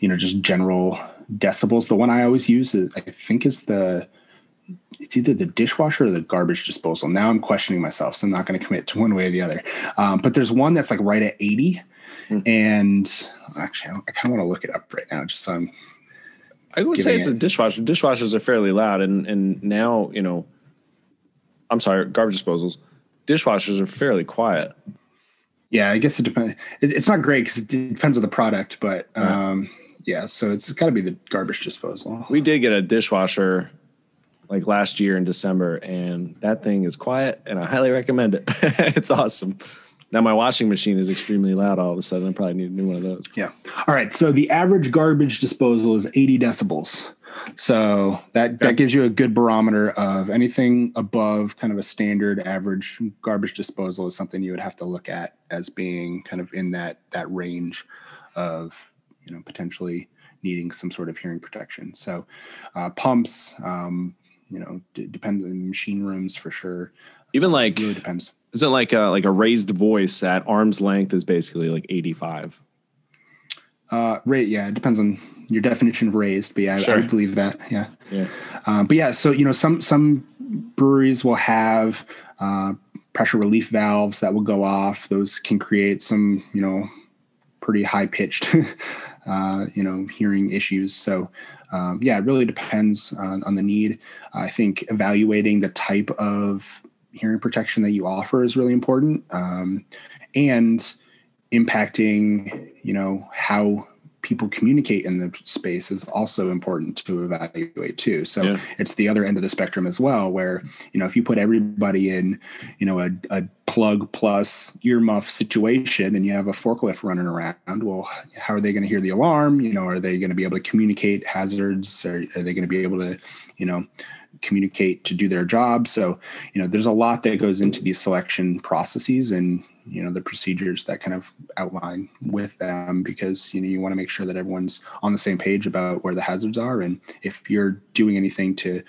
you know, just general decibels. The one I always use, is, I think, is the it's either the dishwasher or the garbage disposal. Now I'm questioning myself, so I'm not going to commit to one way or the other. Um, but there's one that's like right at 80, mm. and actually, I kind of want to look it up right now, just so I'm. I would say it's it. a dishwasher. Dishwashers are fairly loud, and and now you know. I'm sorry, garbage disposals. Dishwashers are fairly quiet. Yeah, I guess it depends. It, it's not great because it depends on the product, but um, yeah, so it's got to be the garbage disposal. We did get a dishwasher like last year in December, and that thing is quiet, and I highly recommend it. it's awesome. Now my washing machine is extremely loud. All of a sudden, I probably need a new one of those. Yeah. All right. So the average garbage disposal is 80 decibels. So that that gives you a good barometer of anything above kind of a standard average garbage disposal is something you would have to look at as being kind of in that that range of you know potentially needing some sort of hearing protection. So uh, pumps, um, you know, d- depend on machine rooms for sure. Even like Really depends. is it like a like a raised voice at arm's length is basically like 85. Uh, rate, yeah, it depends on your definition of raised, but yeah, I- Sure. I would believe that. Yeah. Yeah. Uh, but yeah, so you know, some some breweries will have uh, pressure relief valves that will go off. Those can create some, you know, pretty high pitched, uh, you know, hearing issues. So um, yeah, it really depends on, on the need. I think evaluating the type of hearing protection that you offer is really important, um, and impacting, you know, how people communicate in the space is also important to evaluate too. So Yeah. it's the other end of the spectrum as well, where you know if you put everybody in, you know, a, a plug plus earmuff situation, and you have a forklift running around, well, how are they going to hear the alarm? You know, are they going to be able to communicate hazards? Or are they going to be able to, you know, communicate to do their job? So you know, there's a lot that goes into these selection processes and you know the procedures that kind of outline with them because you know you want to make sure that everyone's on the same page about where the hazards are and if you're doing anything to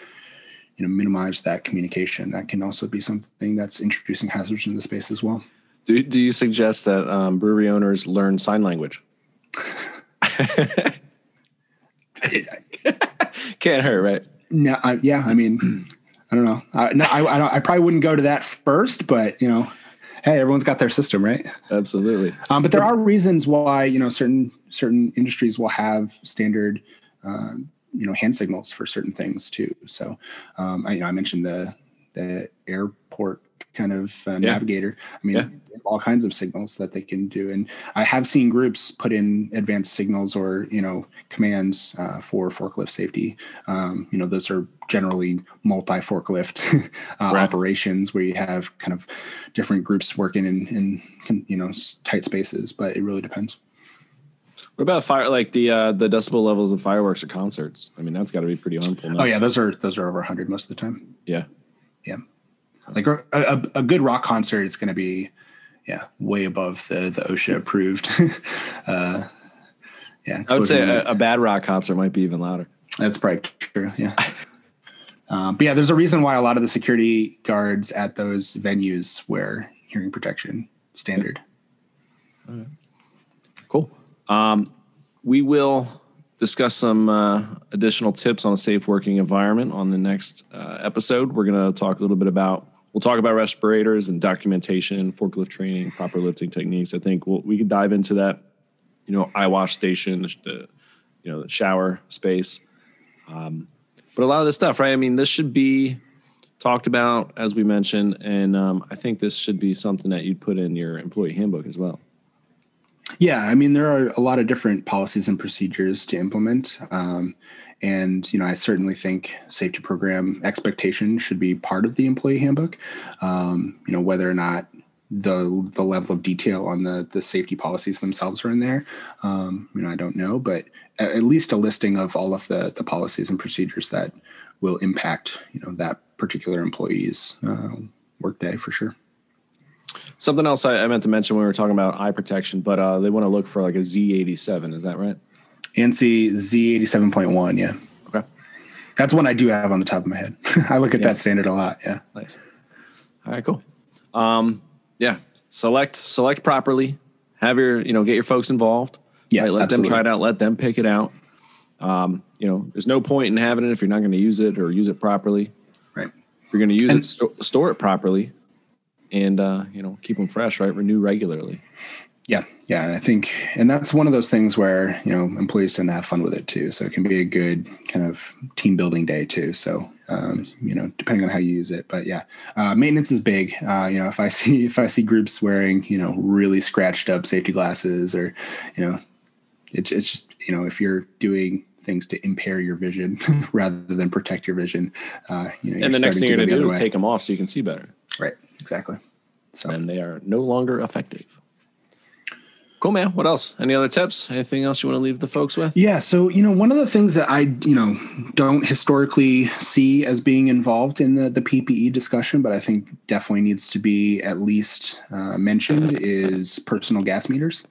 you know minimize that communication that can also be something that's introducing hazards into the space as well Do, do you suggest that um, brewery owners learn sign language? Can't hurt, right? no I, yeah i mean i don't know I, no, I, I, don't, I probably wouldn't go to that first but you know hey everyone's got their system right Absolutely. Um, but there are reasons why you know certain certain industries will have standard uh, you know hand signals for certain things too. So um, I, you know I mentioned the the airport kind of uh, navigator. I mean, Yeah. all kinds of signals that they can do, and I have seen groups put in advanced signals or you know commands uh, for forklift safety. Um, you know, those are generally multi forklift uh, Right. operations where you have kind of different groups working in in you know tight spaces, but it really depends. What about fire? Like the uh, the decibel levels of fireworks at concerts? I mean, that's got to be pretty harmful. Oh yeah, those are those are over 100 most of the time. yeah. Yeah, like a, a, a good rock concert is going to be yeah way above the the OSHA approved. uh, yeah, I would say a, a bad rock concert might be even louder. That's probably true. Yeah. Um, but yeah, there's a reason why a lot of the security guards at those venues wear hearing protection standard. Cool. Um, we will discuss some uh, additional tips on a safe working environment on the next uh, episode. We're going to talk a little bit about we'll talk about respirators and documentation, forklift training, proper lifting techniques. I think we'll, we can dive into that. You know, eye wash station, the, the you know the shower space, um, but a lot of this stuff, right? I mean, this should be talked about as we mentioned, and um, I think this should be something that you'd put in your employee handbook as well. Yeah, I mean there are a lot of different policies and procedures to implement, um, and you know I certainly think safety program expectations should be part of the employee handbook. Um, you know whether or not the the level of detail on the the safety policies themselves are in there. Um, you know I don't know, but at, least a listing of all of the the policies and procedures that will impact you know that particular employee's uh, workday for sure. Something else I, I meant to mention when we were talking about eye protection, but uh, they want to look for like a Z87. Is that right? ANSI Z87.1, yeah. Okay. That's one I do have on the top of my head. I look at Yeah. that standard a lot. Yeah. Nice. All right, cool. Um, yeah, select select properly. Have your you know get your folks involved. Yeah. right? Let absolutely. them try it out. Let them pick it out. Um, you know, there's no point in having it if you're not going to use it or use it properly. Right. If you're going to use And- it, sto- store it properly, and uh, you know keep them fresh. Right, renew regularly. Yeah. Yeah. I think, and that's one of those things where, you know, employees tend to have fun with it too. So it can be a good kind of team building day too. So, um, you know, depending on how you use it, but yeah, uh, maintenance is big. Uh, you know, if I see, if I see groups wearing, you know, really scratched up safety glasses or, you know, it's, it's just, you know, if you're doing things to impair your vision rather than protect your vision. Uh, you know, and the next thing you're to do is way. take them off so you can see better. right, exactly. So And they are no longer effective. Cool, man. What else? Any other tips? Anything else you want to leave the folks with? Yeah, so you know, one of the things that I you know don't historically see as being involved in the the PPE discussion, but I think definitely needs to be at least uh, mentioned is personal gas meters.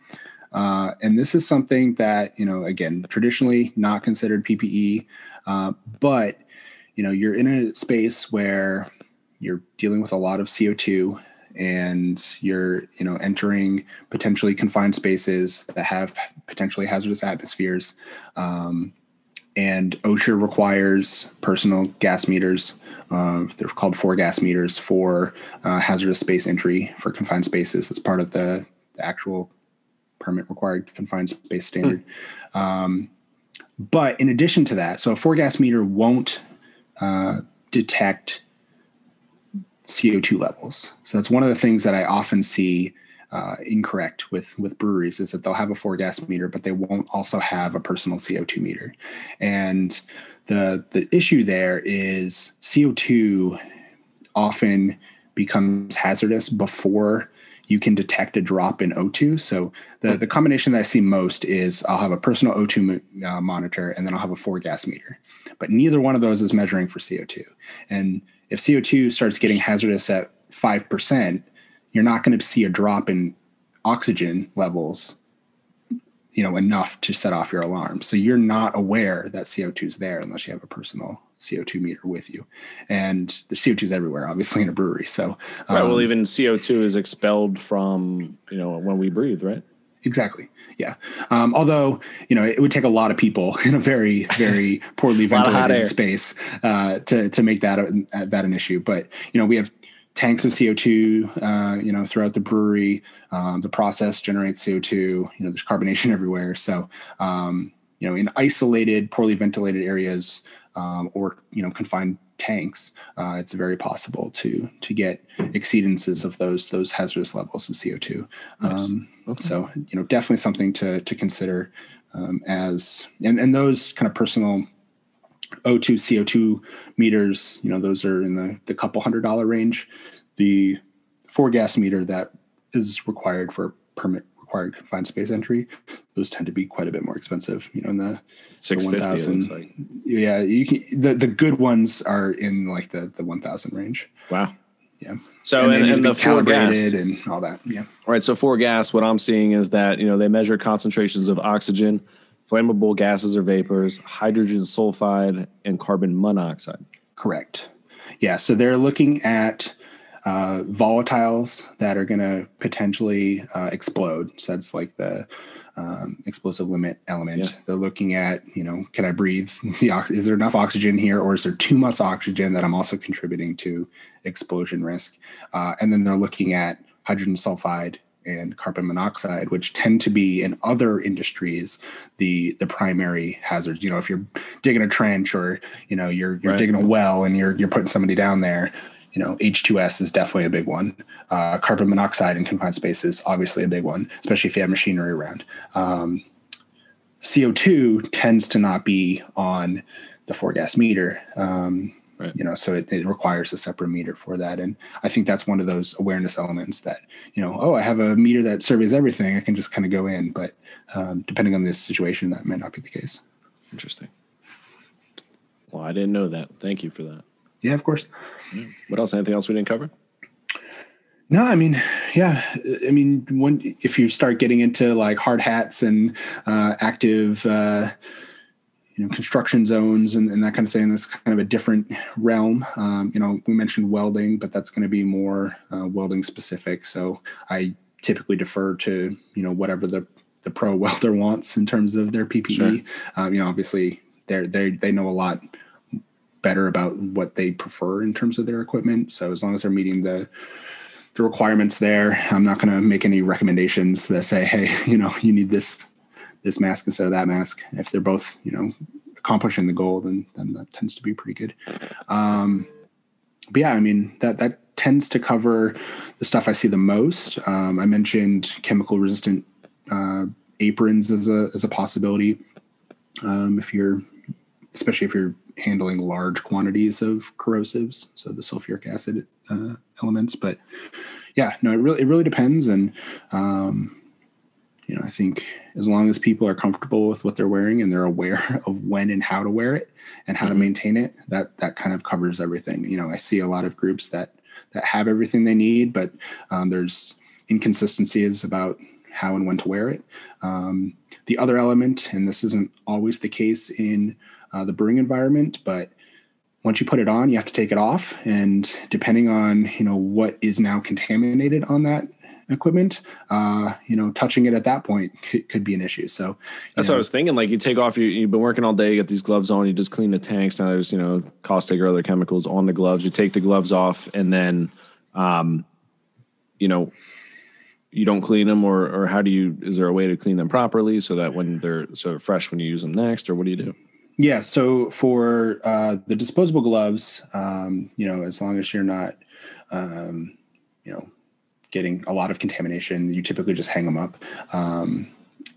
Uh, and this is something that you know, again, traditionally not considered PPE, uh, but you know, you're in a space where you're dealing with a lot of CO2 and you're you know entering potentially confined spaces that have potentially hazardous atmospheres um, and OSHA requires personal gas meters. Uh, they're called four gas meters for uh, hazardous space entry for confined spaces. It's part of the, the actual permit required confined space standard. Um, but in addition to that, so a four gas meter won't uh, detect CO2 levels. So that's one of the things that I often see uh, incorrect with with breweries is that they'll have a four gas meter, but they won't also have a personal CO2 meter. And the the issue there is CO2 often becomes hazardous before you can detect a drop in O2. So the, the combination that I see most is I'll have a personal O2 mo- uh, monitor and then I'll have a four gas meter, but neither one of those is measuring for CO2. And if CO2 starts getting hazardous at 5%, you're not going to see a drop in oxygen levels you know enough to set off your alarm so you're not aware that co2 is there unless you have a personal co2 meter with you and the co2 is everywhere obviously in a brewery so um, Right. Well, even CO2 is expelled from, you know, when we breathe, right? exactly yeah um, although you know it would take a lot of people in a very very poorly lot of hot air. ventilated space uh, to to make that a, that an issue but you know we have tanks of CO2, uh, you know, throughout the brewery. Um, the process generates CO2. You know, there's carbonation everywhere. So, um, you know, in isolated, poorly ventilated areas um, or you know confined tanks, uh, it's very possible to to get exceedances of those those hazardous levels of CO2. Nice. Um, Okay. So, you know, definitely something to to consider um, as and and those kind of personal O2 CO2 meters, you know, those are in the, the couple hundred dollar range. The four gas meter that is required for permit required confined space entry, those tend to be quite a bit more expensive. You know, in the, Six fifty. 1,000. Like. yeah, you can, the, the good ones are in like the, the 1000 range. Wow. Yeah. So and and, and the four gas, calibrated and all that. Yeah. All right. So four gas, what I'm seeing is that you know they measure concentrations of oxygen, flammable gases or vapors, hydrogen sulfide, and carbon monoxide. Correct. Yeah. So they're looking at uh, volatiles that are going to potentially uh, explode. So that's like the um, explosive limit element. Yeah. They're looking at, you know, can I breathe? The ox- is there enough oxygen here, or is there too much oxygen that I'm also contributing to explosion risk? Uh, and then they're looking at hydrogen sulfide and carbon monoxide, which tend to be in other industries the the primary hazards. You know, if you're digging a trench or you know you're you're Right. digging a well and you're you're putting somebody down there, you know, H2S is definitely a big one. Uh, carbon monoxide in confined spaces, obviously a big one, especially if you have machinery around. Um, CO2 tends to not be on the four gas meter. Um, Right. You know, so it, it requires a separate meter for that. And I think that's one of those awareness elements that, you know, oh, I have a meter that surveys everything. I can just kind of go in. But um, depending on the situation, that might not be the case. Interesting. Well, I didn't know that. Thank you for that. Yeah, of course. What else? Anything else we didn't cover? No, I mean, yeah, I mean, when if you start getting into like hard hats and uh, active, uh, you know, construction zones and, and that kind of thing, that's kind of a different realm. Um, you know, we mentioned welding, but that's going to be more uh, welding specific. So I typically defer to you know whatever the the pro welder wants in terms of their PPE. Sure. Um, you know, obviously they're they they know a lot better about what they prefer in terms of their equipment. So as long as they're meeting the the requirements there. I'm not going to make any recommendations that say, hey, you know, you need this this mask instead of that mask. If they're both, you know, accomplishing the goal, then then that tends to be pretty good. Um, but yeah, I mean that that tends to cover the stuff I see the most. Um, I mentioned chemical resistant uh, aprons as a as a possibility. um, if you're, especially if you're handling large quantities of corrosives, so the sulfuric acid uh, elements. But yeah, no, it really it really depends, and um, you know, I think as long as people are comfortable with what they're wearing and they're aware of when and how to wear it and how mm-hmm. to maintain it, that that kind of covers everything. You know, I see a lot of groups that that have everything they need, but um, there's inconsistencies about how and when to wear it. Um, the other element, and this isn't always the case in uh, the brewing environment, but once you put it on, you have to take it off, and depending on you know what is now contaminated on that equipment, uh, you know, touching it at that point could, could be an issue. So that's know, what I was thinking. Like you take off, you, you've been working all day, you get these gloves on, you just clean the tanks. Now there's, you know, caustic or other chemicals on the gloves. You take the gloves off and then, um, you know, you don't clean them or, or how do you, is there a way to clean them properly so that when they're sort of fresh when you use them next or what do you do? Yeah. So for uh, the disposable gloves, um, you know, as long as you're not, um, you know, getting a lot of contamination, you typically just hang them up. Um,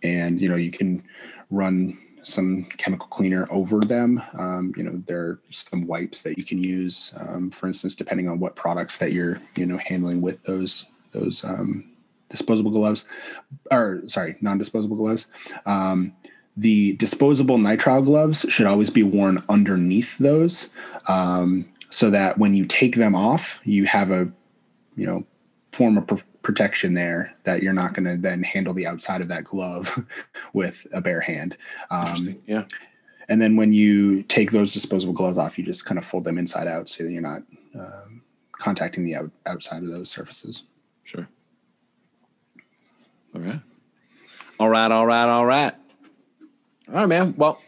and, you know, you can run some chemical cleaner over them. Um, you know, there are some wipes that you can use, um, for instance, depending on what products that you're, you know, handling with those, those um, disposable gloves or sorry, non-disposable gloves. The disposable nitrile gloves should always be worn underneath those um, so that when you take them off, you have a, you know, form of pr- protection there that you're not going to then handle the outside of that glove with a bare hand. Um, yeah. And then when you take those disposable gloves off, you just kind of fold them inside out so that you're not um, contacting the out- outside of those surfaces. Sure. All right. All right. All right. All right. All right, man. Well,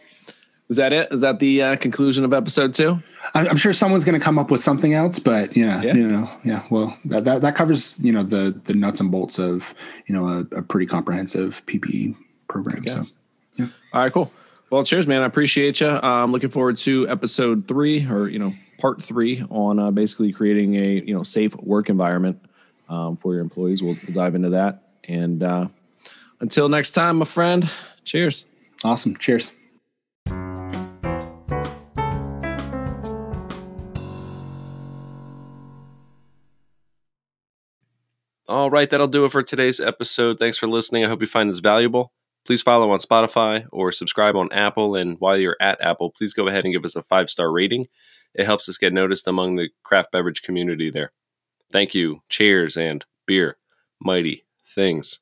is that it? Is that the uh, conclusion of episode two? I'm sure someone's going to come up with something else, but yeah, yeah, you know, yeah. Well, that, that, that covers you know the the nuts and bolts of you know a, a pretty comprehensive PPE program. So, yeah. All right, cool. Well, cheers, man. I appreciate you. I'm um, looking forward to episode three, or you know, part three on uh, basically creating a you know safe work environment um, for your employees. We'll, we'll, dive into that. And uh, until next time, my friend. Cheers. Awesome. Cheers. All right, that'll do it for today's episode. Thanks for listening. I hope you find this valuable. Please follow on Spotify or subscribe on Apple. And while you're at Apple, please go ahead and give us a five star rating. It helps us get noticed among the craft beverage community there. Thank you. Cheers and beer. Mighty things.